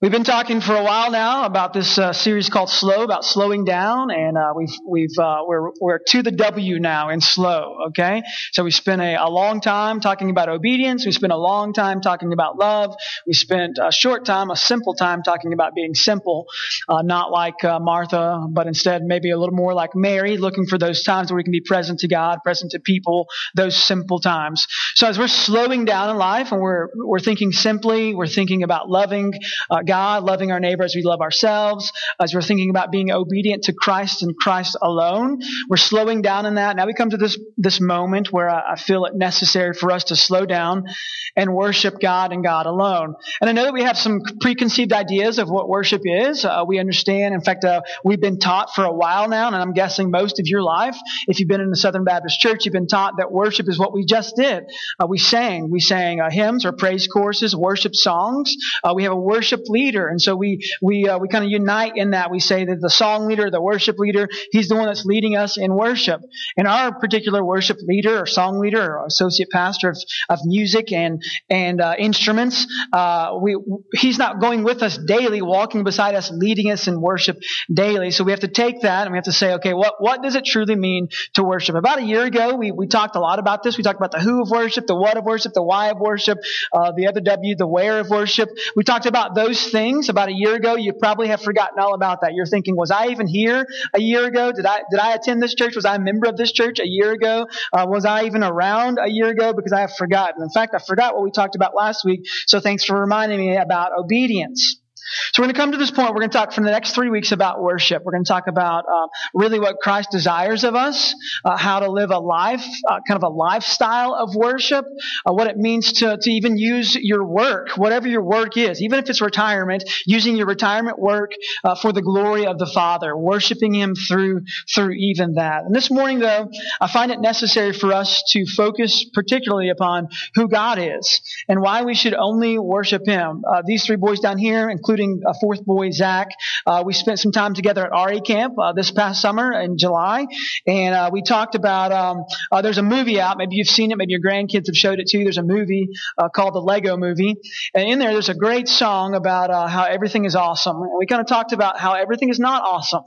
We've been talking for a while now about this uh, series called Slow, about slowing down, and uh, we've we've uh, we're we're to the W now in slow. Okay, so we spent a, a, long time talking about obedience. We spent a long time talking about love. We spent a short time, a simple time, talking about being simple, uh, not like uh, Martha, but instead maybe a little more like Mary, looking for those times where we can be present to God, present to people, those simple times. So as we're slowing down in life and we're we're thinking simply, we're thinking about loving uh, God, loving our neighbor as we love ourselves, as we're thinking about being obedient to Christ and Christ alone. We're slowing down in that. Now we come to this, this moment where I, I feel it necessary for us to slow down and worship God and God alone. And I know that we have some preconceived ideas of what worship is. Uh, we understand. In fact, uh, we've been taught for a while now, and I'm guessing most of your life, if you've been in the Southern Baptist Church, you've been taught that worship is what we just did. Uh, we sang. We sang uh, hymns or praise courses, worship songs. Uh, we have a worship leader. And so we, we, uh, we kind of unite in that. We say that the song leader, the worship leader, he's the one that's leading us in worship. And our particular worship leader or song leader or associate pastor of, of music and, and uh, instruments, uh, we, he's not going with us daily, walking beside us, leading us in worship daily. So we have to take that and we have to say, okay, what, what does it truly mean to worship? About a year ago, we, we talked a lot about this. We talked about the who of worship, the what of worship, the why of worship, uh, the other W, the where of worship. We talked about those things about a year ago. You probably have forgotten all about that. You're thinking, was I even here a year ago? Did I, did I attend this church? Was I a member of this church a year ago? Uh, was I even around a year ago? Because I have forgotten. In fact, I forgot what we talked about last week. So thanks for reminding me about obedience. So we're going to come to this point. We're going to talk for the next three weeks about worship. We're going to talk about uh, really what Christ desires of us, uh, how to live a life, uh, kind of a lifestyle of worship, uh, what it means to, to even use your work, whatever your work is, even if it's retirement, using your retirement work uh, for the glory of the Father, worshiping Him through through even that. And this morning, though, I find it necessary for us to focus particularly upon who God is and why we should only worship Him. Uh, these three boys down here, including including a fourth boy, Zach. Uh, we spent some time together at RA camp uh, this past summer in July, and uh, we talked about. Um, uh, there's a movie out. Maybe you've seen it. Maybe your grandkids have showed it to you. There's a movie uh, called the Lego Movie, and in there, there's a great song about uh, how everything is awesome. And we kind of talked about how everything is not awesome.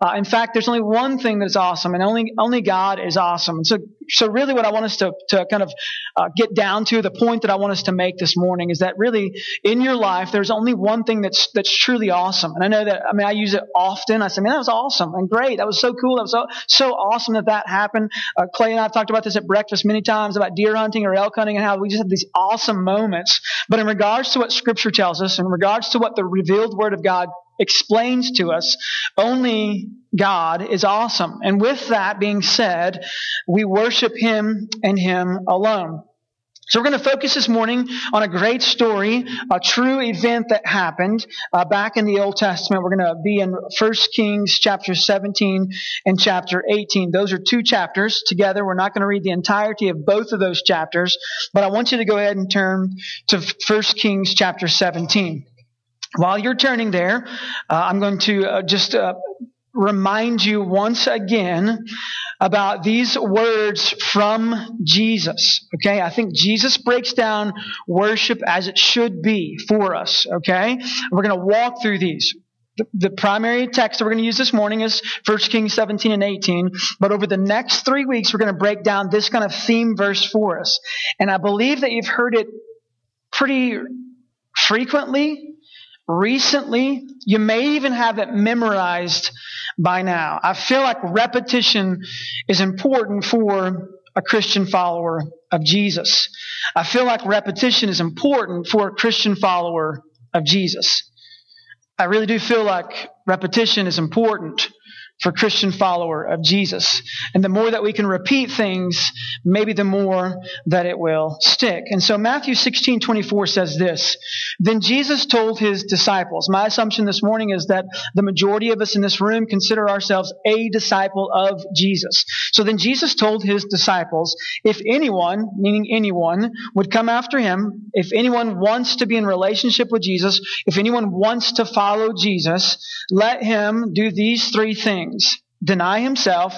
Uh, in fact, there's only one thing that's awesome, and only only God is awesome. And so, so really, what I want us to to kind of uh, get down to, the point that I want us to make this morning, is that really in your life, there's only one thing that's that's truly awesome. And I know that. I mean, I use it often. I say, "Man, that was awesome and great. That was so cool. That was so so awesome that that happened." Uh, Clay and I have talked about this at breakfast many times about deer hunting or elk hunting and how we just have these awesome moments. But in regards to what Scripture tells us, in regards to what the revealed Word of God explains to us only God is awesome. And with that being said, we worship Him and Him alone. So we're going to focus this morning on a great story, a true event that happened uh, back in the Old Testament. We're going to be in 1 Kings chapter 17 and chapter 18. Those are two chapters together. We're not going to read the entirety of both of those chapters, but I want you to go ahead and turn to 1 Kings chapter 17. While you're turning there, uh, I'm going to uh, just uh, remind you once again about these words from Jesus. Okay, I think Jesus breaks down worship as it should be for us. Okay, we're going to walk through these. The, primary text that we're going to use this morning is 1 Kings 17 and 18. But over the next three weeks, we're going to break down this kind of theme verse for us. And I believe that you've heard it pretty frequently recently. You may even have it memorized by now. I feel like repetition is important for a Christian follower of Jesus. I feel like repetition is important for a Christian follower of Jesus. I really do feel like repetition is important for Christian follower of Jesus. And the more that we can repeat things, maybe the more that it will stick. And so Matthew 16, 24 says this, Then Jesus told his disciples, my assumption this morning is that the majority of us in this room consider ourselves a disciple of Jesus. So then Jesus told his disciples, if anyone, meaning anyone, would come after him, if anyone wants to be in relationship with Jesus, if anyone wants to follow Jesus, let him do these three things things deny himself,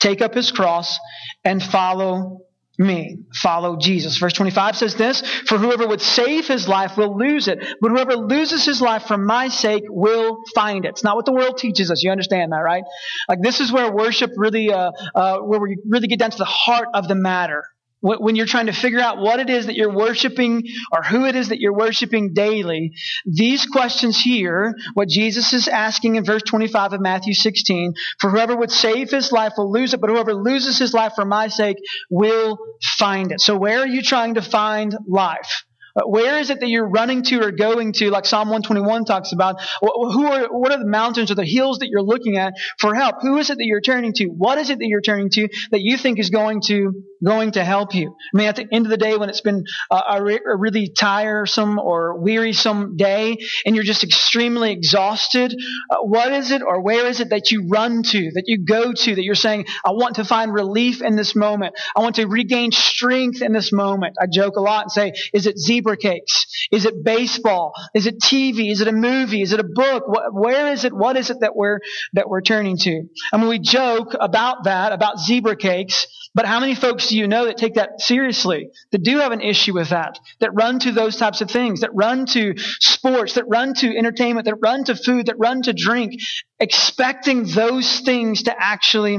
take up his cross, and follow me. Follow Jesus. Verse 25 says this, For whoever would save his life will lose it, but whoever loses his life for my sake will find it. It's not what the world teaches us. You understand that, right? Like this is where worship really, uh, uh, where we really get down to the heart of the matter when you're trying to figure out what it is that you're worshiping or who it is that you're worshiping daily, these questions here, what Jesus is asking in verse 25 of Matthew 16, for whoever would save his life will lose it, but whoever loses his life for my sake will find it. So where are you trying to find life? Where is it that you're running to or going to, like Psalm 121 talks about? Who are, what are the mountains or the hills that you're looking at for help? Who is it that you're turning to? What is it that you're turning to that you think is going to, going to help you? I mean, at the end of the day, when it's been a, a, a really tiresome or wearisome day and you're just extremely exhausted, uh, what is it or where is it that you run to, that you go to, that you're saying, I want to find relief in this moment. I want to regain strength in this moment. I joke a lot and say, is it zebra zebra cakes? Is it baseball? Is it TV? Is it a movie? Is it a book? where is it? What is it that we're, that we're turning to? I mean, we joke about that, about zebra cakes, but how many folks do you know that take that seriously, that do have an issue with that, that run to those types of things, that run to sports, that run to entertainment, that run to food, that run to drink, expecting those things to actually,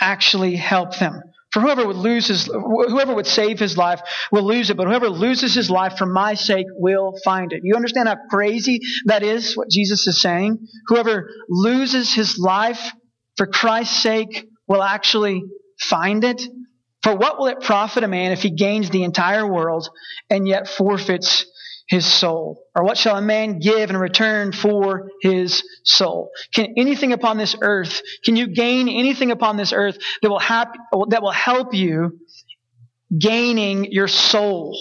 actually help them? For whoever would lose his, whoever would save his life will lose it, but whoever loses his life for my sake will find it. You understand how crazy that is, what Jesus is saying? Whoever loses his life for Christ's sake will actually find it. For what will it profit a man if he gains the entire world and yet forfeits his soul? Or what shall a man give in return for his soul? Can anything upon this earth, can you gain anything upon this earth that will, hap- that will help you gaining your soul?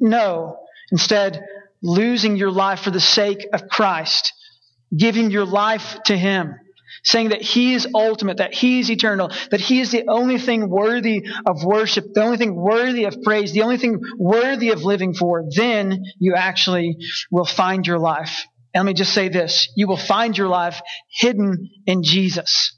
No. Instead, losing your life for the sake of Christ, giving your life to Him saying that He is ultimate, that He is eternal, that He is the only thing worthy of worship, the only thing worthy of praise, the only thing worthy of living for, then you actually will find your life. And let me just say this you will find your life hidden in Jesus.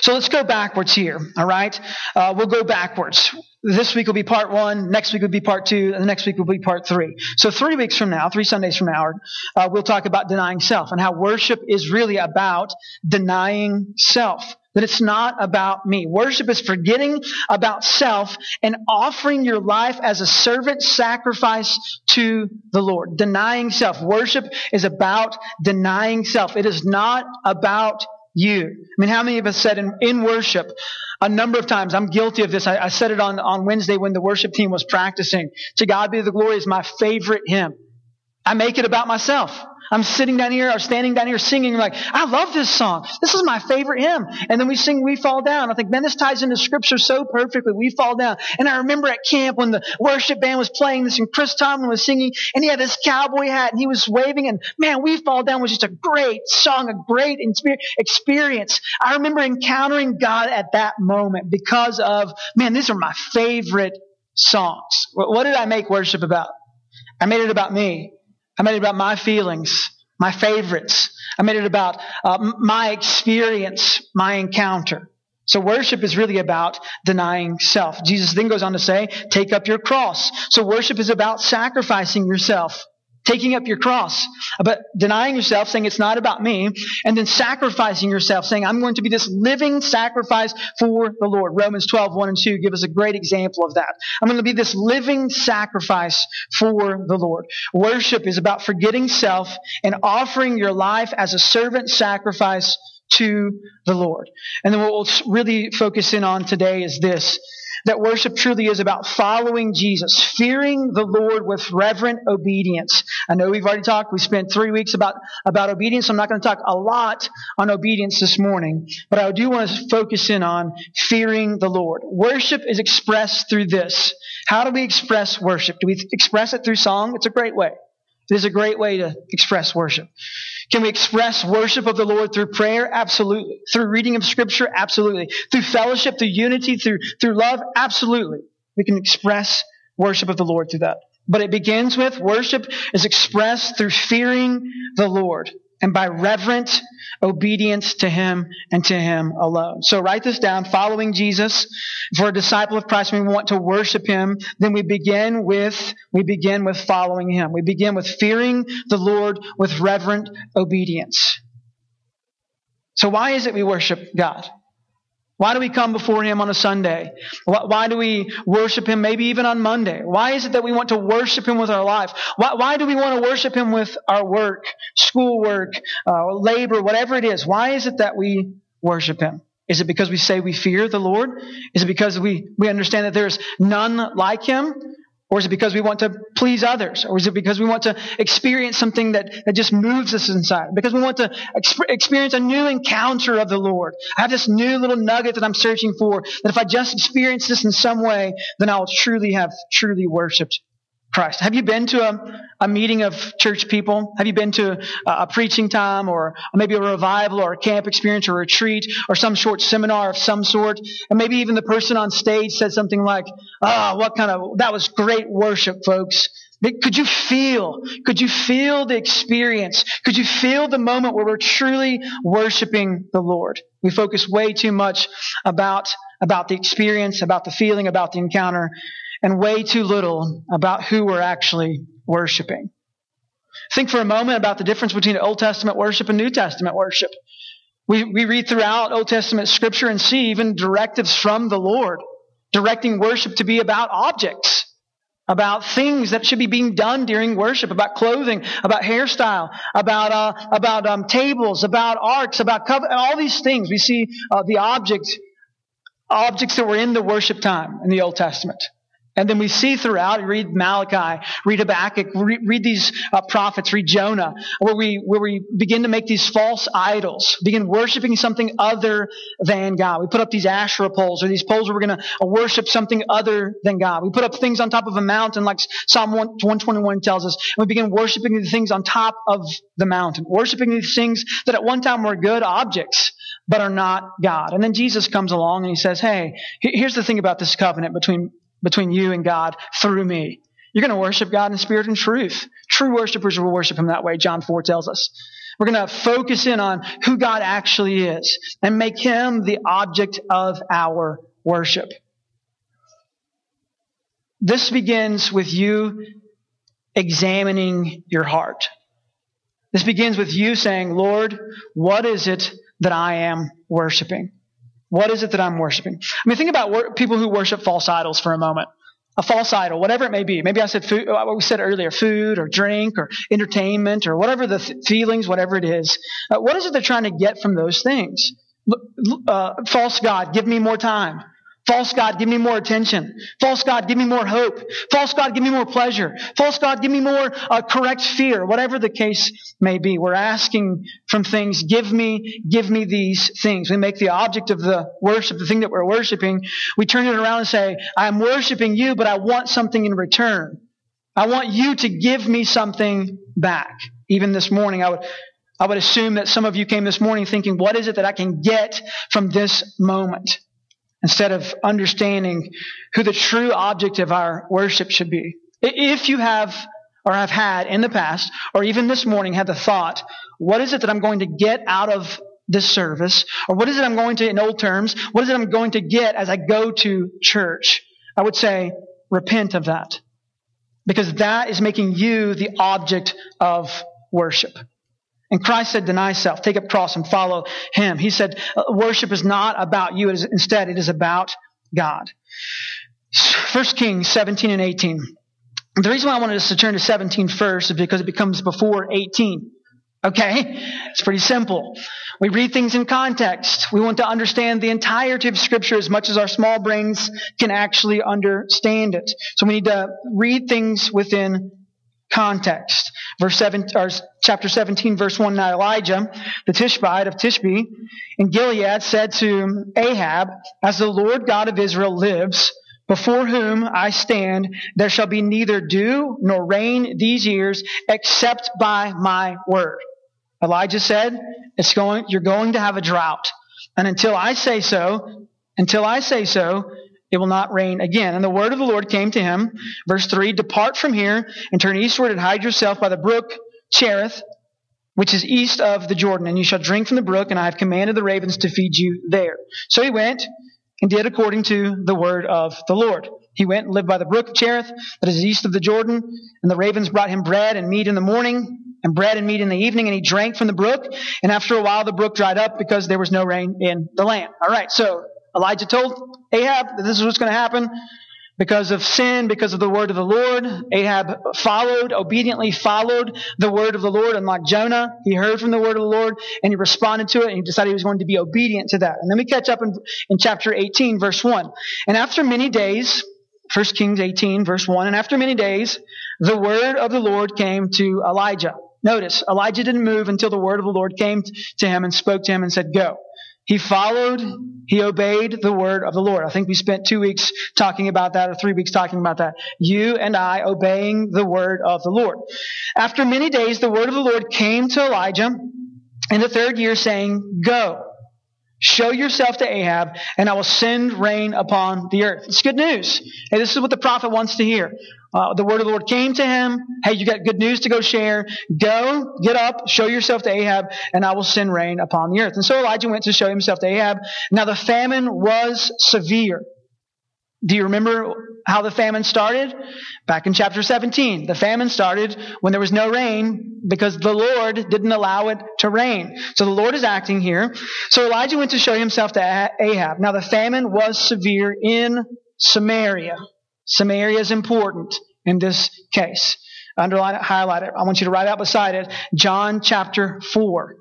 So let's go backwards here, all right? Uh, we'll go backwards. This week will be part one, next week will be part two, and the next week will be part three. So three weeks from now, three Sundays from now, uh, we'll talk about denying self and how worship is really about denying self. That it's not about me. Worship is forgetting about self and offering your life as a servant sacrifice to the Lord. Denying self. Worship is about denying self. It is not about you. I mean, how many of us said in, in worship a number of times, I'm guilty of this. I, I said it on, on Wednesday when the worship team was practicing. To God be the glory is my favorite hymn. I make it about myself. I'm sitting down here or standing down here singing I'm like, I love this song. This is my favorite hymn. And then we sing We Fall Down. I think, man, this ties into scripture so perfectly. We Fall Down. And I remember at camp when the worship band was playing this and Chris Tomlin was singing and he had this cowboy hat and he was waving and man, We Fall Down was just a great song, a great experience. I remember encountering God at that moment because of, man, these are my favorite songs. What did I make worship about? I made it about me. I made it about my feelings, my favorites. I made it about uh, my experience, my encounter. So worship is really about denying self. Jesus then goes on to say, take up your cross. So worship is about sacrificing yourself taking up your cross, but denying yourself, saying it's not about me, and then sacrificing yourself, saying I'm going to be this living sacrifice for the Lord. Romans 12, 1 and 2 give us a great example of that. I'm going to be this living sacrifice for the Lord. Worship is about forgetting self and offering your life as a servant sacrifice to the Lord. And then what we'll really focus in on today is this that worship truly is about following Jesus, fearing the Lord with reverent obedience. I know we've already talked, we spent three weeks about, about obedience. I'm not going to talk a lot on obedience this morning, but I do want to focus in on fearing the Lord. Worship is expressed through this. How do we express worship? Do we express it through song? It's a great way. It is a great way to express worship. Can we express worship of the Lord through prayer? Absolutely. Through reading of scripture? Absolutely. Through fellowship, through unity, through, through love? Absolutely. We can express worship of the Lord through that. But it begins with worship is expressed through fearing the Lord. And by reverent obedience to Him and to Him alone. So write this down. Following Jesus, for a disciple of Christ, we want to worship Him. Then we begin with, we begin with following Him. We begin with fearing the Lord with reverent obedience. So why is it we worship God? Why do we come before Him on a Sunday? Why do we worship Him maybe even on Monday? Why is it that we want to worship Him with our life? Why, why do we want to worship Him with our work, schoolwork, uh, labor, whatever it is? Why is it that we worship Him? Is it because we say we fear the Lord? Is it because we, we understand that there's none like Him? Or is it because we want to please others? Or is it because we want to experience something that, that just moves us inside? Because we want to exp- experience a new encounter of the Lord. I have this new little nugget that I'm searching for, that if I just experience this in some way, then I'll truly have truly worshiped Christ. Have you been to a, a meeting of church people? Have you been to a, a, preaching time or maybe a revival or a camp experience or a retreat or some short seminar of some sort? And maybe even the person on stage said something like, ah, oh, what kind of, that was great worship, folks. Could you feel, could you feel the experience? Could you feel the moment where we're truly worshiping the Lord? We focus way too much about, about the experience, about the feeling, about the encounter and way too little about who we're actually worshiping. Think for a moment about the difference between Old Testament worship and New Testament worship. We, we read throughout Old Testament scripture and see even directives from the Lord, directing worship to be about objects, about things that should be being done during worship, about clothing, about hairstyle, about, uh, about um, tables, about arts, about all these things. We see uh, the object, objects that were in the worship time in the Old Testament. And then we see throughout, read Malachi, read Habakkuk, read, read these uh, prophets, read Jonah, where we, where we begin to make these false idols, begin worshiping something other than God. We put up these Asherah poles or these poles where we're going to worship something other than God. We put up things on top of a mountain like Psalm 121 tells us, and we begin worshiping the things on top of the mountain, worshiping these things that at one time were good objects but are not God. And then Jesus comes along and he says, Hey, here's the thing about this covenant between between you and God through me. You're going to worship God in spirit and truth. True worshipers will worship Him that way, John 4 tells us. We're going to focus in on who God actually is and make Him the object of our worship. This begins with you examining your heart. This begins with you saying, Lord, what is it that I am worshiping? What is it that I'm worshiping? I mean, think about wor- people who worship false idols for a moment. A false idol, whatever it may be. Maybe I said food, uh, what we said earlier, food or drink or entertainment or whatever the th- feelings, whatever it is. Uh, what is it they're trying to get from those things? Uh, false God, give me more time. False God, give me more attention. False God, give me more hope. False God, give me more pleasure. False God, give me more uh, correct fear. Whatever the case may be, we're asking from things, give me, give me these things. We make the object of the worship, the thing that we're worshiping, we turn it around and say, I'm worshiping you, but I want something in return. I want you to give me something back. Even this morning, I would, I would assume that some of you came this morning thinking, what is it that I can get from this moment? Instead of understanding who the true object of our worship should be. If you have or have had in the past, or even this morning had the thought, what is it that I'm going to get out of this service? Or what is it I'm going to, in old terms, what is it I'm going to get as I go to church? I would say, repent of that. Because that is making you the object of worship. And Christ said, deny self, take up cross and follow him. He said, uh, worship is not about you. It is, instead, it is about God. 1 Kings 17 and 18. The reason why I wanted us to turn to 17 first is because it becomes before 18. Okay? It's pretty simple. We read things in context. We want to understand the entirety of Scripture as much as our small brains can actually understand it. So we need to read things within context. Verse 7, or chapter 17, verse 1, now Elijah, the Tishbite of Tishbe in Gilead said to Ahab, as the Lord God of Israel lives, before whom I stand, there shall be neither dew nor rain these years except by my word. Elijah said, it's going, you're going to have a drought. And until I say so, until I say so, it will not rain again. And the word of the Lord came to him. Verse 3 Depart from here and turn eastward and hide yourself by the brook Cherith. which is east of the Jordan, and you shall drink from the brook, and I have commanded the ravens to feed you there. So he went and did according to the word of the Lord. He went and lived by the brook of Cherith, that is east of the Jordan, and the ravens brought him bread and meat in the morning, and bread and meat in the evening, and he drank from the brook. And after a while, the brook dried up because there was no rain in the land. All right, so Elijah told Ahab that this is what's going to happen because of sin, because of the word of the Lord. Ahab followed, obediently followed the word of the Lord. Unlike Jonah, he heard from the word of the Lord and he responded to it and he decided he was going to be obedient to that. And then we catch up in, in chapter 18, verse 1. And after many days, 1 Kings 18, verse 1, and after many days, the word of the Lord came to Elijah. Notice, Elijah didn't move until the word of the Lord came to him and spoke to him and said, Go. He followed, he obeyed the word of the Lord. I think we spent two weeks talking about that or three weeks talking about that. You and I obeying the word of the Lord. After many days, the word of the Lord came to Elijah in the third year saying, Go, show yourself to Ahab, and I will send rain upon the earth. It's good news. Hey, this is what the prophet wants to hear. Uh, the word of the Lord came to him. Hey, you got good news to go share. Go, get up, show yourself to Ahab, and I will send rain upon the earth. And so Elijah went to show himself to Ahab. Now the famine was severe. Do you remember how the famine started? Back in chapter 17. The famine started when there was no rain because the Lord didn't allow it to rain. So the Lord is acting here. So Elijah went to show himself to Ahab. Now the famine was severe in Samaria. Samaria is important in this case. Underline it, highlight it. I want you to write out beside it John chapter 4.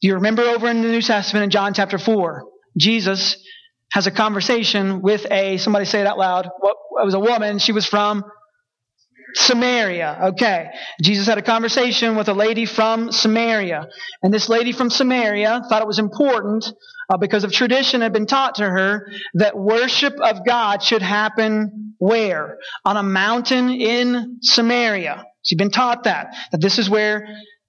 Do you remember over in the New Testament in John chapter 4? Jesus has a conversation with a, somebody say it out loud. What, it was a woman. She was from Samaria. Okay. Jesus had a conversation with a lady from Samaria. And this lady from Samaria thought it was important uh, because of tradition had been taught to her that worship of God should happen where? On a mountain in Samaria. She'd been taught that, that this is where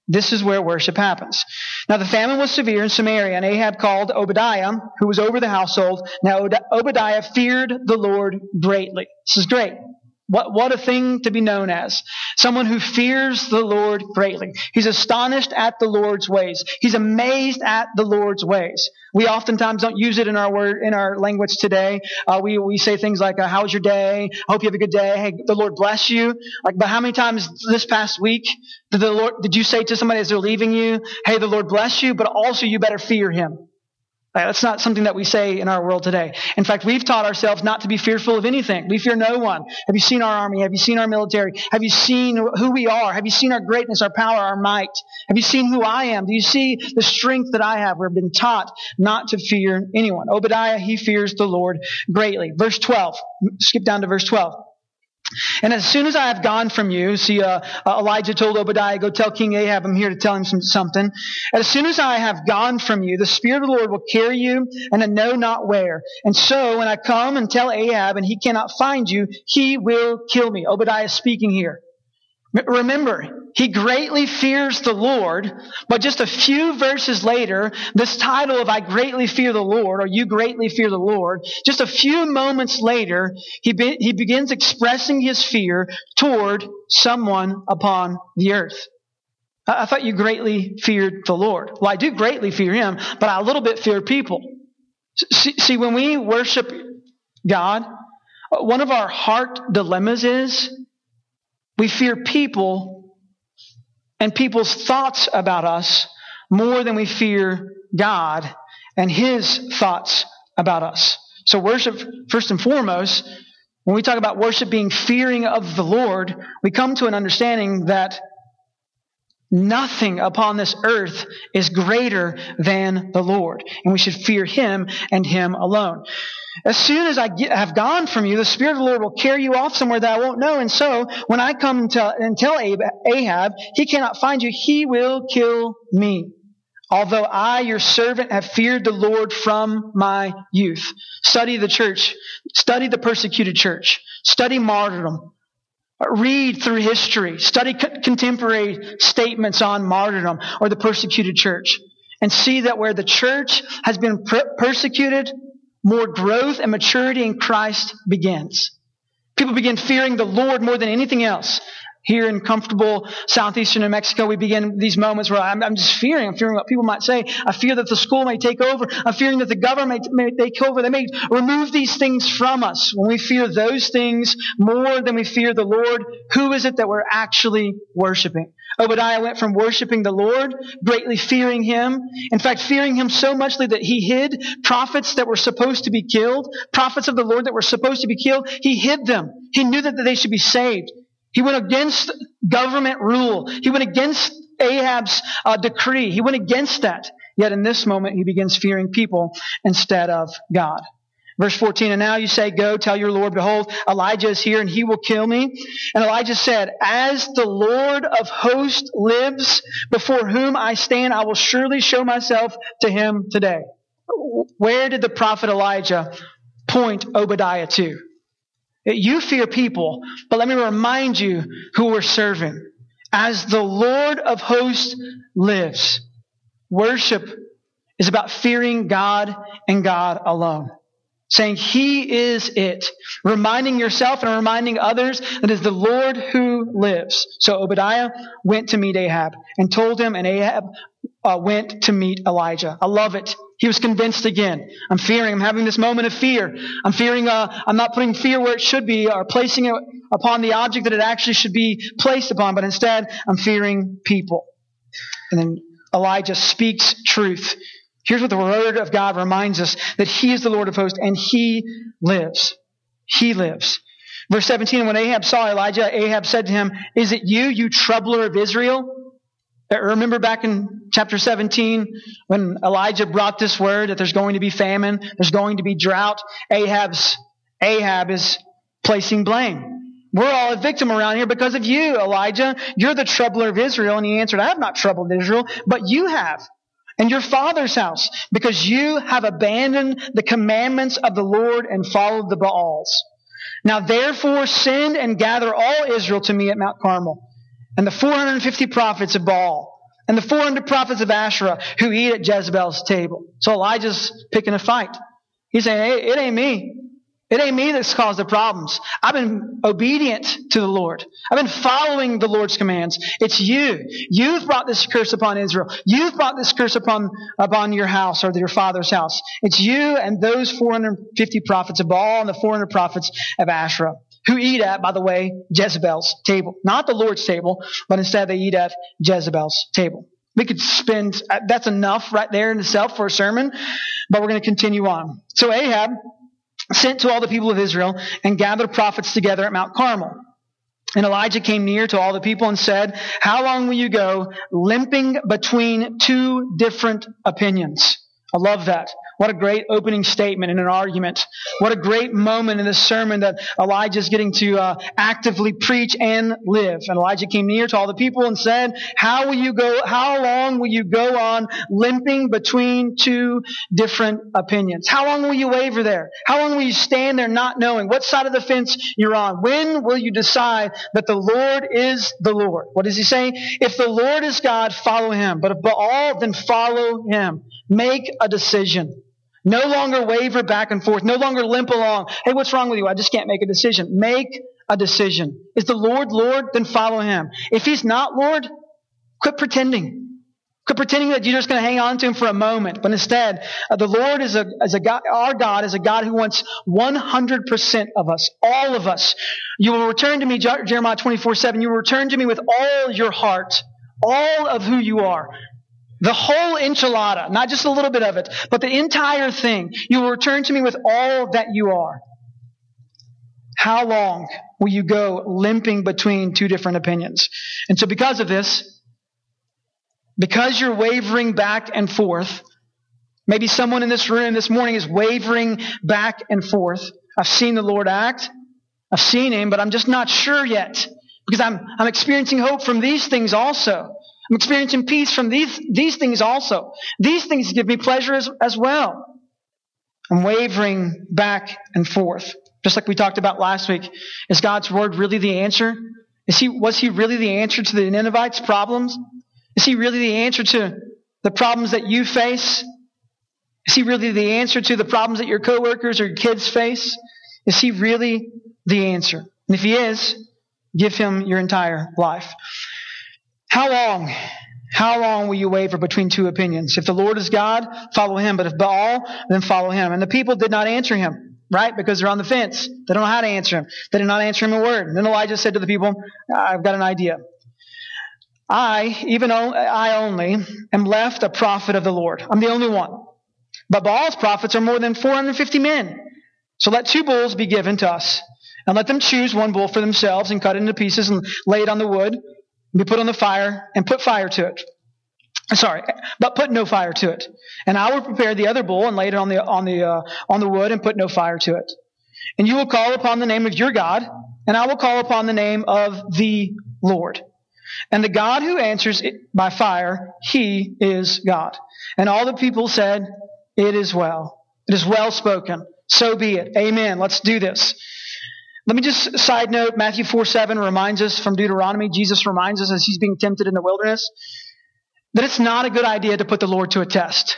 this is where worship happens. Now the famine was severe in Samaria, and Ahab called Obadiah, who was over the household. Now Obadiah feared the Lord greatly. This is great. What, what a thing to be known as. Someone who fears the Lord greatly. He's astonished at the Lord's ways. He's amazed at the Lord's ways. We oftentimes don't use it in our word, in our language today. Uh, we, we say things like, uh, how was your day? I hope you have a good day. Hey, the Lord bless you. Like, but how many times this past week did the Lord, did you say to somebody as they're leaving you, hey, the Lord bless you, but also you better fear him? Uh, that's not something that we say in our world today. In fact, we've taught ourselves not to be fearful of anything. We fear no one. Have you seen our army? Have you seen our military? Have you seen who we are? Have you seen our greatness, our power, our might? Have you seen who I am? Do you see the strength that I have? We've been taught not to fear anyone. Obadiah, he fears the Lord greatly. Verse 12. Skip down to verse 12. And as soon as I have gone from you, see, uh, uh, Elijah told Obadiah, go tell King Ahab I'm here to tell him some, something. As soon as I have gone from you, the Spirit of the Lord will carry you and I know not where. And so when I come and tell Ahab and he cannot find you, he will kill me. Obadiah is speaking here. Remember, he greatly fears the Lord, but just a few verses later, this title of I greatly fear the Lord, or you greatly fear the Lord, just a few moments later, he, be, he begins expressing his fear toward someone upon the earth. I, I thought you greatly feared the Lord. Well, I do greatly fear him, but I a little bit fear people. See, see when we worship God, one of our heart dilemmas is we fear people and people's thoughts about us more than we fear God and His thoughts about us. So, worship, first and foremost, when we talk about worship being fearing of the Lord, we come to an understanding that nothing upon this earth is greater than the Lord, and we should fear Him and Him alone. As soon as I get, have gone from you, the Spirit of the Lord will carry you off somewhere that I won't know. And so, when I come to, and tell Ahab, he cannot find you, he will kill me. Although I, your servant, have feared the Lord from my youth. Study the church. Study the persecuted church. Study martyrdom. Read through history. Study contemporary statements on martyrdom or the persecuted church. And see that where the church has been persecuted, more growth and maturity in Christ begins. People begin fearing the Lord more than anything else. Here in comfortable southeastern New Mexico, we begin these moments where I'm, I'm, just fearing. I'm fearing what people might say. I fear that the school may take over. I'm fearing that the government may take over. They may remove these things from us. When we fear those things more than we fear the Lord, who is it that we're actually worshiping? Obadiah went from worshiping the Lord, greatly fearing him. In fact, fearing him so muchly that he hid prophets that were supposed to be killed, prophets of the Lord that were supposed to be killed. He hid them. He knew that they should be saved. He went against government rule. He went against Ahab's uh, decree. He went against that. Yet in this moment, he begins fearing people instead of God. Verse 14, and now you say, Go, tell your Lord, behold, Elijah is here and he will kill me. And Elijah said, As the Lord of hosts lives, before whom I stand, I will surely show myself to him today. Where did the prophet Elijah point Obadiah to? You fear people, but let me remind you who we're serving. As the Lord of hosts lives, worship is about fearing God and God alone. Saying He is it. Reminding yourself and reminding others that it is the Lord who lives. So Obadiah went to meet Ahab and told him, and Ahab uh, went to meet Elijah. I love it. He was convinced again. I'm fearing. I'm having this moment of fear. I'm fearing. Uh, I'm not putting fear where it should be, or placing it upon the object that it actually should be placed upon. But instead, I'm fearing people. And then Elijah speaks truth. Here's what the Word of God reminds us that He is the Lord of hosts, and He lives. He lives. Verse 17, when Ahab saw Elijah, Ahab said to him, Is it you, you troubler of Israel? Uh, remember back in chapter 17 when Elijah brought this word that there's going to be famine, there's going to be drought. Ahab's, Ahab is placing blame. We're all a victim around here because of you, Elijah. You're the troubler of Israel. And he answered, I have not troubled Israel, but you have. And your father's house, because you have abandoned the commandments of the Lord and followed the Baals. Now therefore send and gather all Israel to me at Mount Carmel and the 450 prophets of Baal, and the 400 prophets of Asherah who eat at Jezebel's table. So Elijah's picking a fight. He's saying, hey, it ain't me. It ain't me that's caused the problems. I've been obedient to the Lord. I've been following the Lord's commands. It's you. You've brought this curse upon Israel. You've brought this curse upon, upon your house or your father's house. It's you and those 450 prophets of Baal and the 400 prophets of Asherah who eat at, by the way, Jezebel's table. Not the Lord's table, but instead they eat at Jezebel's table. We could spend, uh, that's enough right there in itself for a sermon, but we're going to continue on. So Ahab sent to all the people of Israel and gathered prophets together at Mount Carmel. And Elijah came near to all the people and said, How long will you go limping between two different opinions? I love that. What a great opening statement in an argument. What a great moment in this sermon that Elijah is getting to uh, actively preach and live. And Elijah came near to all the people and said, "How will you go? How long will you go on limping between two different opinions? How long will you waver there? How long will you stand there not knowing what side of the fence you're on? When will you decide that the Lord is the Lord? What does he say? If the Lord is God, follow him. But if Baal, then follow him. Make a decision. No longer waver back and forth. No longer limp along. Hey, what's wrong with you? I just can't make a decision. Make a decision. Is the Lord Lord? Then follow him. If he's not Lord, quit pretending. Quit pretending that you're just going to hang on to him for a moment. But instead, uh, the Lord is a, is a God, our God is a God who wants 100% of us, all of us. You will return to me, Jeremiah 24 7. You will return to me with all your heart, all of who you are. The whole enchilada, not just a little bit of it, but the entire thing. You will return to me with all that you are. How long will you go limping between two different opinions? And so, because of this, because you're wavering back and forth, maybe someone in this room this morning is wavering back and forth. I've seen the Lord act. I've seen Him, but I'm just not sure yet because I'm, I'm experiencing hope from these things also. I'm experiencing peace from these, these things also. These things give me pleasure as, as well. I'm wavering back and forth. Just like we talked about last week. Is God's word really the answer? Is he, was he really the answer to the Ninevites' problems? Is he really the answer to the problems that you face? Is he really the answer to the problems that your coworkers or kids face? Is he really the answer? And if he is, Give him your entire life. How long? How long will you waver between two opinions? If the Lord is God, follow him. But if Baal, then follow him. And the people did not answer him, right? Because they're on the fence. They don't know how to answer him. They did not answer him a word. And then Elijah said to the people, I've got an idea. I, even though I only, am left a prophet of the Lord. I'm the only one. But Baal's prophets are more than 450 men. So let two bulls be given to us. And let them choose one bull for themselves and cut it into pieces and lay it on the wood be put on the fire and put fire to it. Sorry, but put no fire to it. And I will prepare the other bull and lay it on the on the uh, on the wood and put no fire to it. And you will call upon the name of your God, and I will call upon the name of the Lord. And the God who answers by fire, he is God. And all the people said, It is well. It is well spoken. So be it. Amen. Let's do this. Let me just side note Matthew 4 7 reminds us from Deuteronomy, Jesus reminds us as he's being tempted in the wilderness, that it's not a good idea to put the Lord to a test.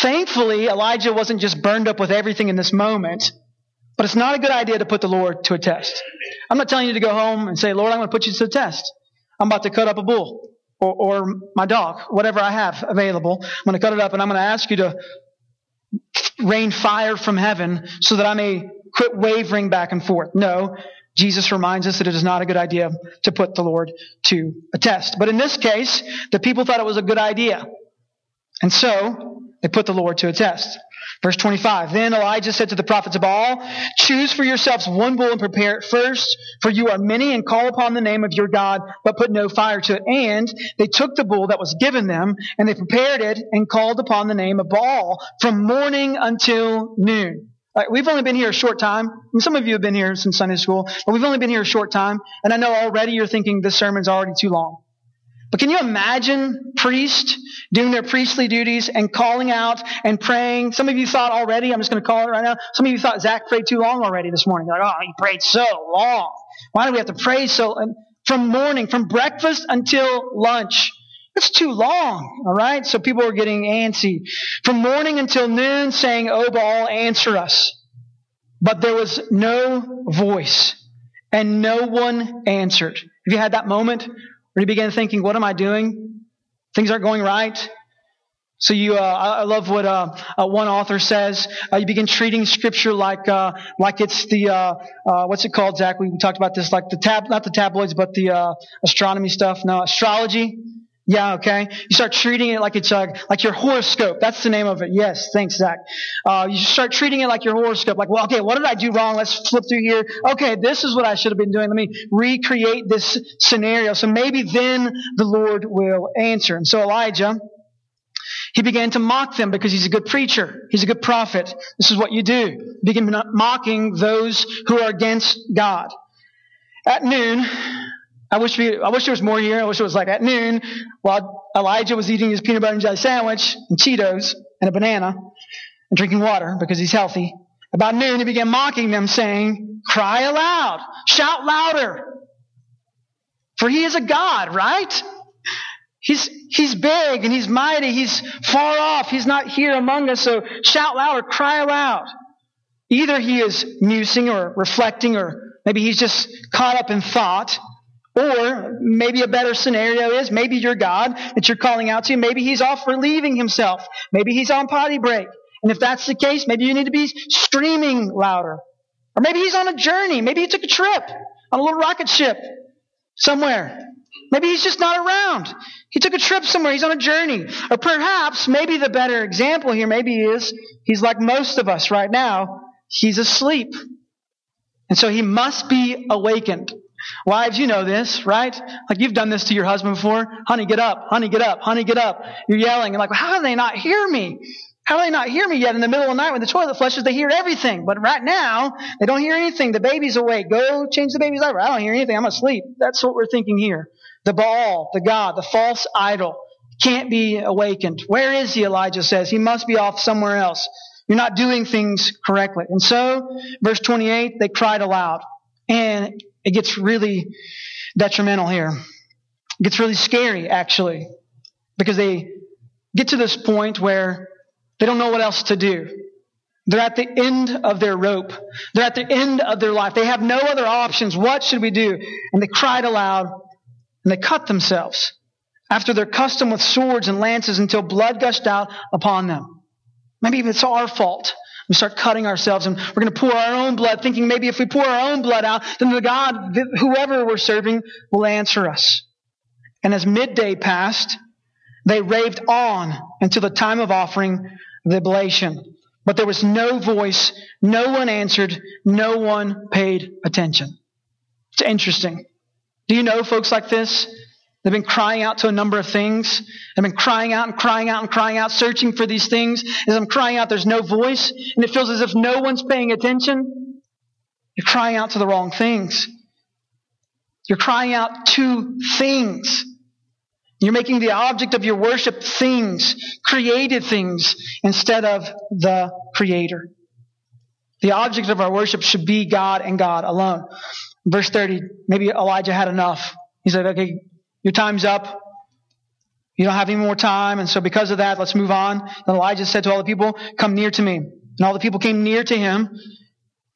Thankfully, Elijah wasn't just burned up with everything in this moment, but it's not a good idea to put the Lord to a test. I'm not telling you to go home and say, Lord, I'm going to put you to the test. I'm about to cut up a bull or, or my dog, whatever I have available. I'm going to cut it up and I'm going to ask you to rain fire from heaven so that I may quit wavering back and forth. No, Jesus reminds us that it is not a good idea to put the Lord to a test. But in this case, the people thought it was a good idea. And so they put the Lord to a test. Verse 25. Then Elijah said to the prophets of Baal, Choose for yourselves one bull and prepare it first, for you are many, and call upon the name of your God, but put no fire to it. And they took the bull that was given them, and they prepared it and called upon the name of Baal from morning until noon. Like, we've only been here a short time. I mean, some of you have been here since Sunday school, but we've only been here a short time. And I know already you're thinking this sermon's already too long. But can you imagine priests doing their priestly duties and calling out and praying? Some of you thought already, I'm just going to call it right now. Some of you thought Zach prayed too long already this morning. Like, oh, he prayed so long. Why do we have to pray so um, from morning, from breakfast until lunch? That's too long, all right? So people are getting antsy. From morning until noon saying, Oh, Baal, answer us. But there was no voice and no one answered. Have you had that moment where you begin thinking, what am I doing? Things aren't going right. So you, uh, I love what uh, uh, one author says. Uh, you begin treating Scripture like uh, like it's the uh, what's it called, Zach? We talked about this, like the tab, not the tabloids, but the astronomy stuff. No, astrology. Yeah, okay. You start treating it like it's uh, like your horoscope. That's the name of it. Yes, thanks, Zach. Uh, you start treating it like your horoscope. Like, well, okay, what did I do wrong? Let's flip through here. Okay, this is what I should have been doing. Let me recreate this scenario. So maybe then the Lord will answer. And so Elijah, he began to mock them because he's a good preacher. He's a good prophet. This is what you do. Begin mocking those who are against God. At noon, I wish we, I wish there was more here. I wish it was like at noon while Elijah was eating his peanut butter and jelly sandwich and Cheetos and a banana and drinking water because he's healthy. About noon, he began mocking them saying, cry aloud, shout louder. For he is a God, right? He's, he's big and he's mighty. He's far off. He's not here among us. So shout louder, cry aloud. Either he is musing or reflecting or maybe he's just caught up in thought or maybe a better scenario is maybe your God that you're calling out to, maybe he's off relieving himself. Maybe he's on potty break. And if that's the case, maybe you need to be screaming louder. Or maybe he's on a journey. Maybe he took a trip on a little rocket ship somewhere. Maybe he's just not around. He took a trip somewhere. He's on a journey. Or perhaps, maybe the better example here, maybe is he's like most of us right now. He's asleep. And so he must be awakened. Wives, you know this, right? Like you've done this to your husband before. Honey, get up. Honey, get up. Honey, get up. You're yelling and like, how do they not hear me? How do they not hear me yet in the middle of the night when the toilet flushes? They hear everything. But right now, they don't hear anything. The baby's awake. Go change the baby's diaper. I don't hear anything. I'm asleep. That's what we're thinking here. The Baal, the God, the false idol can't be awakened. Where is he? Elijah says. He must be off somewhere else. You're not doing things correctly. And so, verse 28, they cried aloud. And it gets really detrimental here. It gets really scary, actually, because they get to this point where they don't know what else to do. They're at the end of their rope. They're at the end of their life. They have no other options. What should we do? And they cried aloud and they cut themselves after their custom with swords and lances until blood gushed out upon them. Maybe it's our fault. We start cutting ourselves and we're going to pour our own blood, thinking maybe if we pour our own blood out, then the God, whoever we're serving, will answer us. And as midday passed, they raved on until the time of offering the oblation. But there was no voice, no one answered, no one paid attention. It's interesting. Do you know folks like this? They've been crying out to a number of things. They've been crying out and crying out and crying out, searching for these things. As I'm crying out, there's no voice, and it feels as if no one's paying attention. You're crying out to the wrong things. You're crying out to things. You're making the object of your worship things, created things, instead of the Creator. The object of our worship should be God and God alone. Verse 30, maybe Elijah had enough. He said, okay, your time's up. You don't have any more time. And so because of that, let's move on. Then Elijah said to all the people, come near to me. And all the people came near to him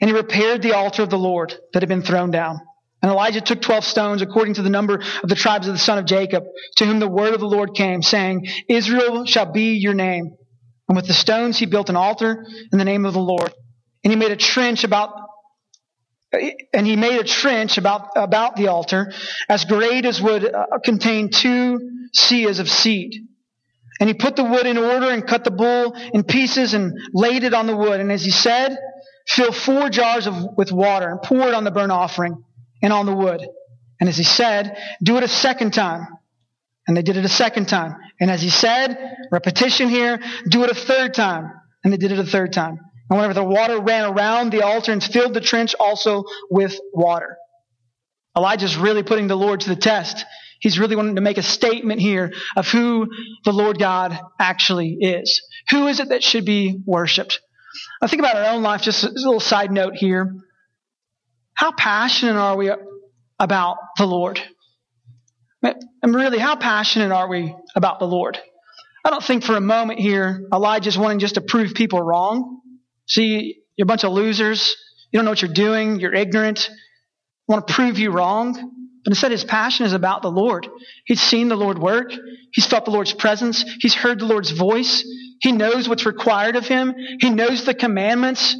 and he repaired the altar of the Lord that had been thrown down. And Elijah took 12 stones according to the number of the tribes of the son of Jacob, to whom the word of the Lord came, saying, Israel shall be your name. And with the stones he built an altar in the name of the Lord. And he made a trench about and he made a trench about, about the altar as great as would uh, contain two seahs of seed. And he put the wood in order and cut the bull in pieces and laid it on the wood. And as he said, fill four jars of, with water and pour it on the burnt offering and on the wood. And as he said, do it a second time. And they did it a second time. And as he said, repetition here, do it a third time. And they did it a third time. And whenever the water ran around the altar and filled the trench also with water. Elijah's really putting the Lord to the test. He's really wanting to make a statement here of who the Lord God actually is. Who is it that should be worshiped? I think about our own life, just a little side note here. How passionate are we about the Lord? And really, how passionate are we about the Lord? I don't think for a moment here Elijah's wanting just to prove people wrong. See, you're a bunch of losers. You don't know what you're doing. You're ignorant. I want to prove you wrong. But instead, his passion is about the Lord. He's seen the Lord work. He's felt the Lord's presence. He's heard the Lord's voice. He knows what's required of him. He knows the commandments.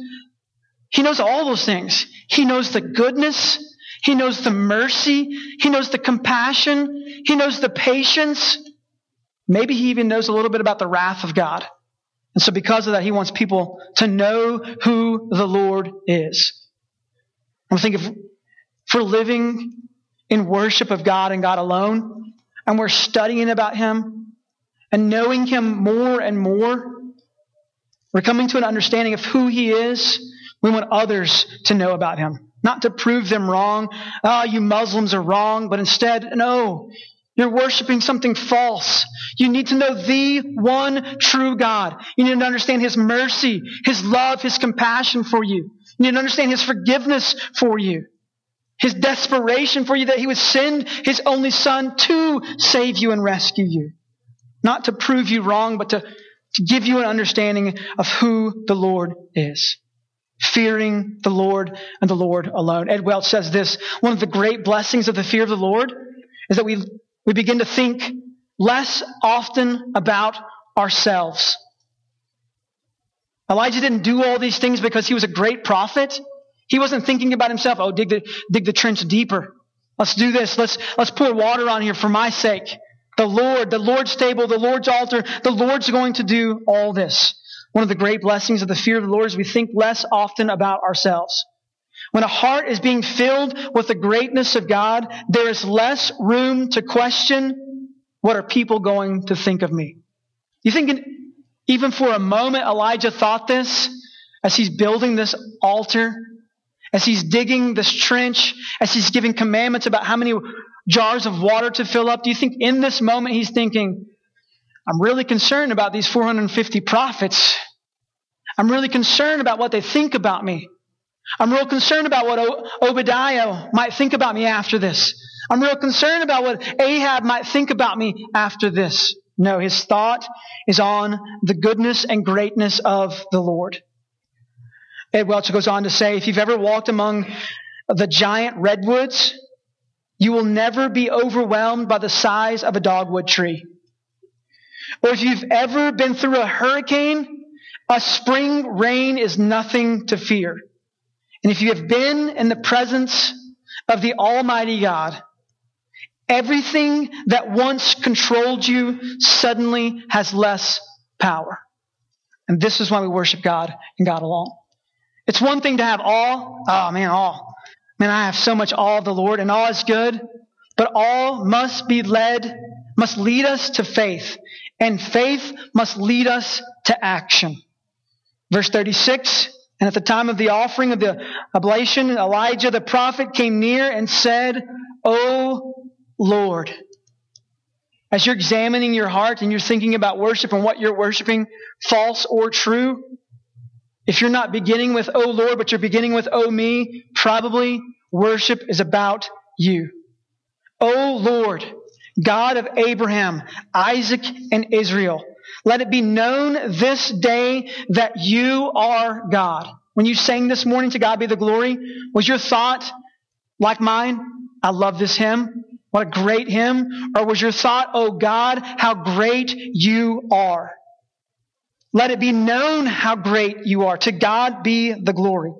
He knows all those things. He knows the goodness. He knows the mercy. He knows the compassion. He knows the patience. Maybe he even knows a little bit about the wrath of God. And so, because of that, he wants people to know who the Lord is. I'm thinking if, for living in worship of God and God alone, and we're studying about Him and knowing Him more and more, we're coming to an understanding of who He is. We want others to know about Him, not to prove them wrong. Oh, you Muslims are wrong, but instead, no, you're worshiping something false. You need to know the one true God. You need to understand His mercy, His love, His compassion for you. You need to understand His forgiveness for you. His desperation for you that He would send His only Son to save you and rescue you. Not to prove you wrong, but to, to give you an understanding of who the Lord is. Fearing the Lord and the Lord alone. Ed Welch says this, one of the great blessings of the fear of the Lord is that we we begin to think less often about ourselves. Elijah didn't do all these things because he was a great prophet. He wasn't thinking about himself. Oh, dig the, dig the trench deeper. Let's do this. Let's, let's pour water on here for my sake. The Lord, the Lord's table, the Lord's altar, the Lord's going to do all this. One of the great blessings of the fear of the Lord is we think less often about ourselves. When a heart is being filled with the greatness of God, there is less room to question what are people going to think of me. You think even for a moment Elijah thought this as he's building this altar, as he's digging this trench, as he's giving commandments about how many jars of water to fill up? Do you think in this moment he's thinking, I'm really concerned about these 450 prophets. I'm really concerned about what they think about me. I'm real concerned about what Obadiah might think about me after this. I'm real concerned about what Ahab might think about me after this. No, his thought is on the goodness and greatness of the Lord. Ed Welch goes on to say, if you've ever walked among the giant redwoods, you will never be overwhelmed by the size of a dogwood tree. Or if you've ever been through a hurricane, a spring rain is nothing to fear. And if you have been in the presence of the Almighty God, everything that once controlled you suddenly has less power. And this is why we worship God and God alone. It's one thing to have all. Oh man, all. Man, I have so much all of the Lord, and all is good, but all must be led, must lead us to faith, and faith must lead us to action. Verse 36, and at the time of the offering of the oblation, Elijah the prophet came near and said, O Lord. As you're examining your heart and you're thinking about worship and what you're worshiping, false or true, if you're not beginning with, oh Lord, but you're beginning with, oh me, probably worship is about you. Oh Lord, God of Abraham, Isaac, and Israel, let it be known this day that you are God. When you sang this morning to God be the glory, was your thought like mine? I love this hymn. What a great hymn. Or was your thought, oh God, how great you are? Let it be known how great you are. To God be the glory.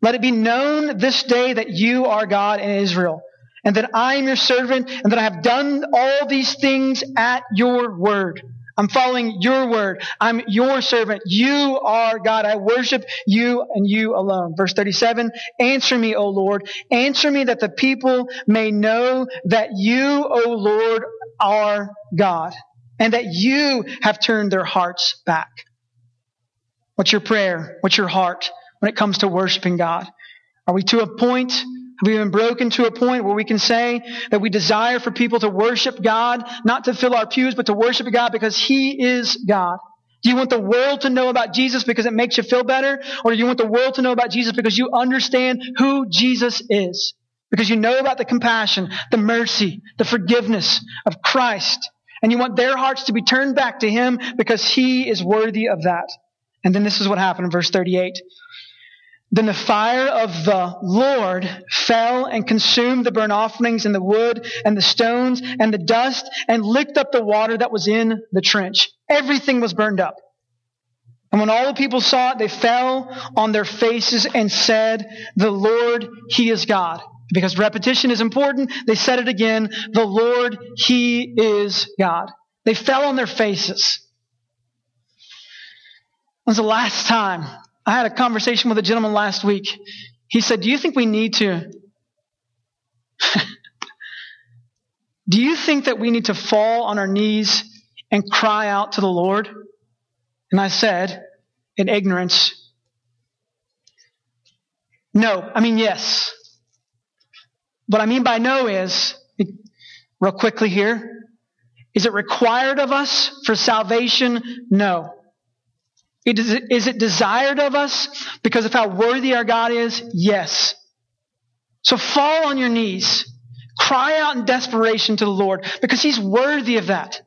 Let it be known this day that you are God in Israel, and that I am your servant, and that I have done all these things at your word. I'm following your word. I'm your servant. You are God. I worship you and you alone. Verse 37, answer me, O Lord. Answer me that the people may know that you, O Lord, are God and that you have turned their hearts back. What's your prayer? What's your heart when it comes to worshiping God? Are we to a point? Have we been broken to a point where we can say that we desire for people to worship God, not to fill our pews, but to worship God because He is God? Do you want the world to know about Jesus because it makes you feel better? Or do you want the world to know about Jesus because you understand who Jesus is? Because you know about the compassion, the mercy, the forgiveness of Christ. And you want their hearts to be turned back to Him because He is worthy of that. And then this is what happened in verse 38. Then the fire of the Lord fell and consumed the burnt offerings and the wood and the stones and the dust and licked up the water that was in the trench. Everything was burned up. And when all the people saw it, they fell on their faces and said, The Lord, He is God. Because repetition is important, they said it again, The Lord, He is God. They fell on their faces was the last time I had a conversation with a gentleman last week? He said, Do you think we need to? Do you think that we need to fall on our knees and cry out to the Lord? And I said, in ignorance, no. I mean, yes. What I mean by no is, real quickly here, is it required of us for salvation? No. Is it desired of us because of how worthy our God is? Yes. So fall on your knees. Cry out in desperation to the Lord because He's worthy of that.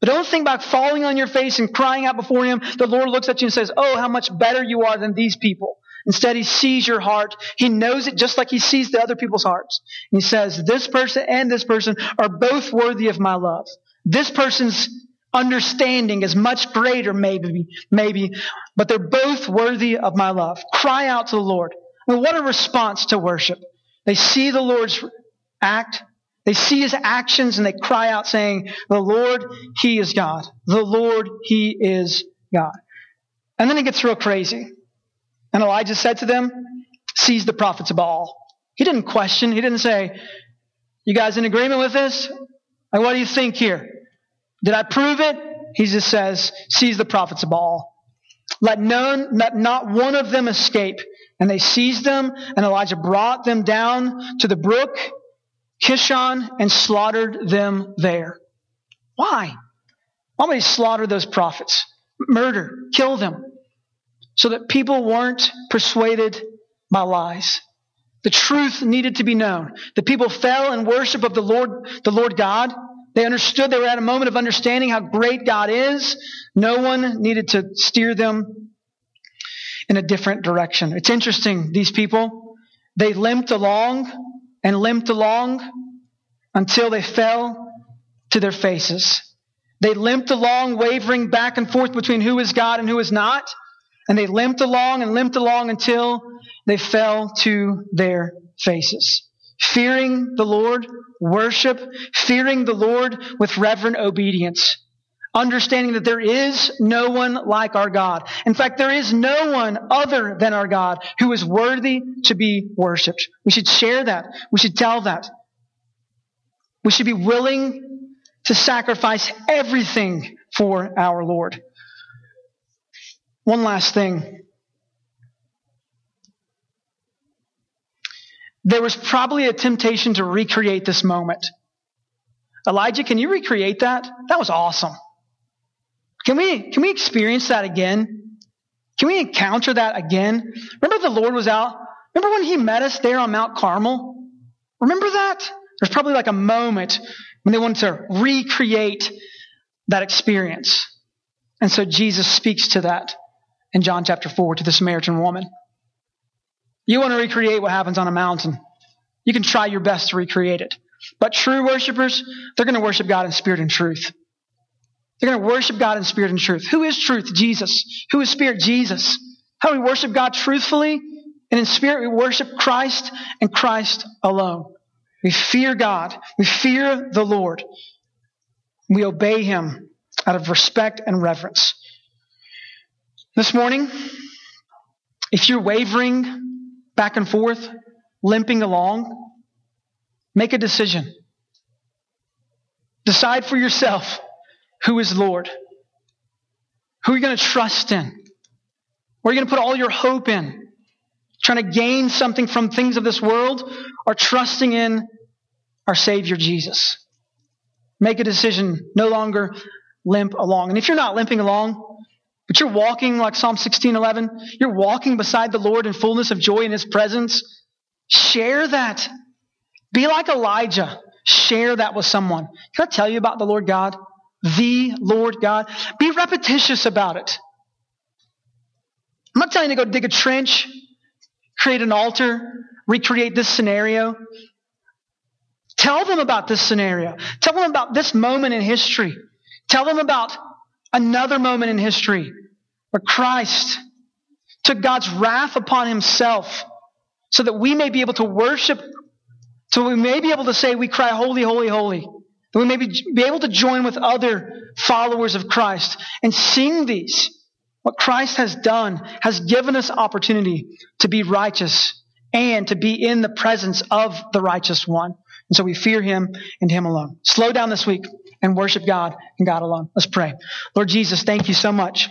But don't think about falling on your face and crying out before Him. The Lord looks at you and says, Oh, how much better you are than these people. Instead, He sees your heart. He knows it just like He sees the other people's hearts. And He says, This person and this person are both worthy of my love. This person's understanding is much greater, maybe, maybe, but they're both worthy of my love. Cry out to the Lord. Mean, what a response to worship. They see the Lord's act, they see his actions, and they cry out saying, The Lord, he is God. The Lord, he is God. And then it gets real crazy. And Elijah said to them, Seize the prophets of Baal. He didn't question, he didn't say, You guys in agreement with this? Like, what do you think here? Did I prove it? He just says, seize the prophets of Baal. Let none, let not one of them escape. And they seized them, and Elijah brought them down to the brook Kishon and slaughtered them there. Why? Why would he slaughter those prophets? Murder, kill them. So that people weren't persuaded by lies. The truth needed to be known. The people fell in worship of the Lord, the Lord God, they understood they were at a moment of understanding how great God is. No one needed to steer them. in a different direction. It's interesting, these people, they limped along and limped along until they fell to their faces. They limped along, wavering back and forth between who is God and who is not. And they limped along and limped along until they fell to their faces. Fearing the Lord, worship, fearing the Lord with reverent obedience understanding that there is no one like our God. In fact, there is no one other than our God who is worthy to be worshiped. We should share that. We should tell that. We should be willing to sacrifice everything for our Lord. One last thing. There was probably a temptation to recreate this moment. Elijah, can you recreate that? That was awesome. Can we, can we experience that again? Can we encounter that again? Remember the Lord was out? Remember when he met us there on Mount Carmel? Remember that? There's probably like a moment when they wanted to recreate that experience. And so Jesus speaks to that in John chapter 4 to the Samaritan woman. You want to recreate what happens on a mountain. You can try your best to recreate it. But true worshipers, they're going to worship God in spirit and truth. They're going to worship God in spirit and truth. Who is truth? Jesus. Who is spirit? Jesus. How do we worship God truthfully? And in spirit, we worship Christ and Christ alone. We fear God. We fear the Lord. We obey Him out of respect and reverence. This morning, if you're wavering back and forth, limping along, make a decision. Decide for yourself who is Lord? Who are you going to trust in? Where are you going to put all your hope in? Trying to gain something from things of this world or trusting in our Savior Jesus? Make a decision, no longer limp along. And if you're not limping along, but you're walking like Psalm 16:11, you're walking beside the Lord in fullness of joy in his presence, share that. Be like Elijah. Share that with someone. Can I tell you about the Lord God? the Lord God. Be repetitious about it. I'm not telling you to go dig a trench, create an altar, recreate this scenario. Tell them about this scenario. Tell them about this moment in history. Tell them about another moment in history where Christ took God's wrath upon himself so that we may be able to worship, so we may be able to say, We cry, Holy, holy, holy. That we may be, be able to join with other followers of Christ and sing these. What Christ has done has given us opportunity to be righteous and to be in the presence of the righteous one. And so we fear him and him alone. Slow down this week and worship God and God alone. Let's pray. Lord Jesus, thank you so much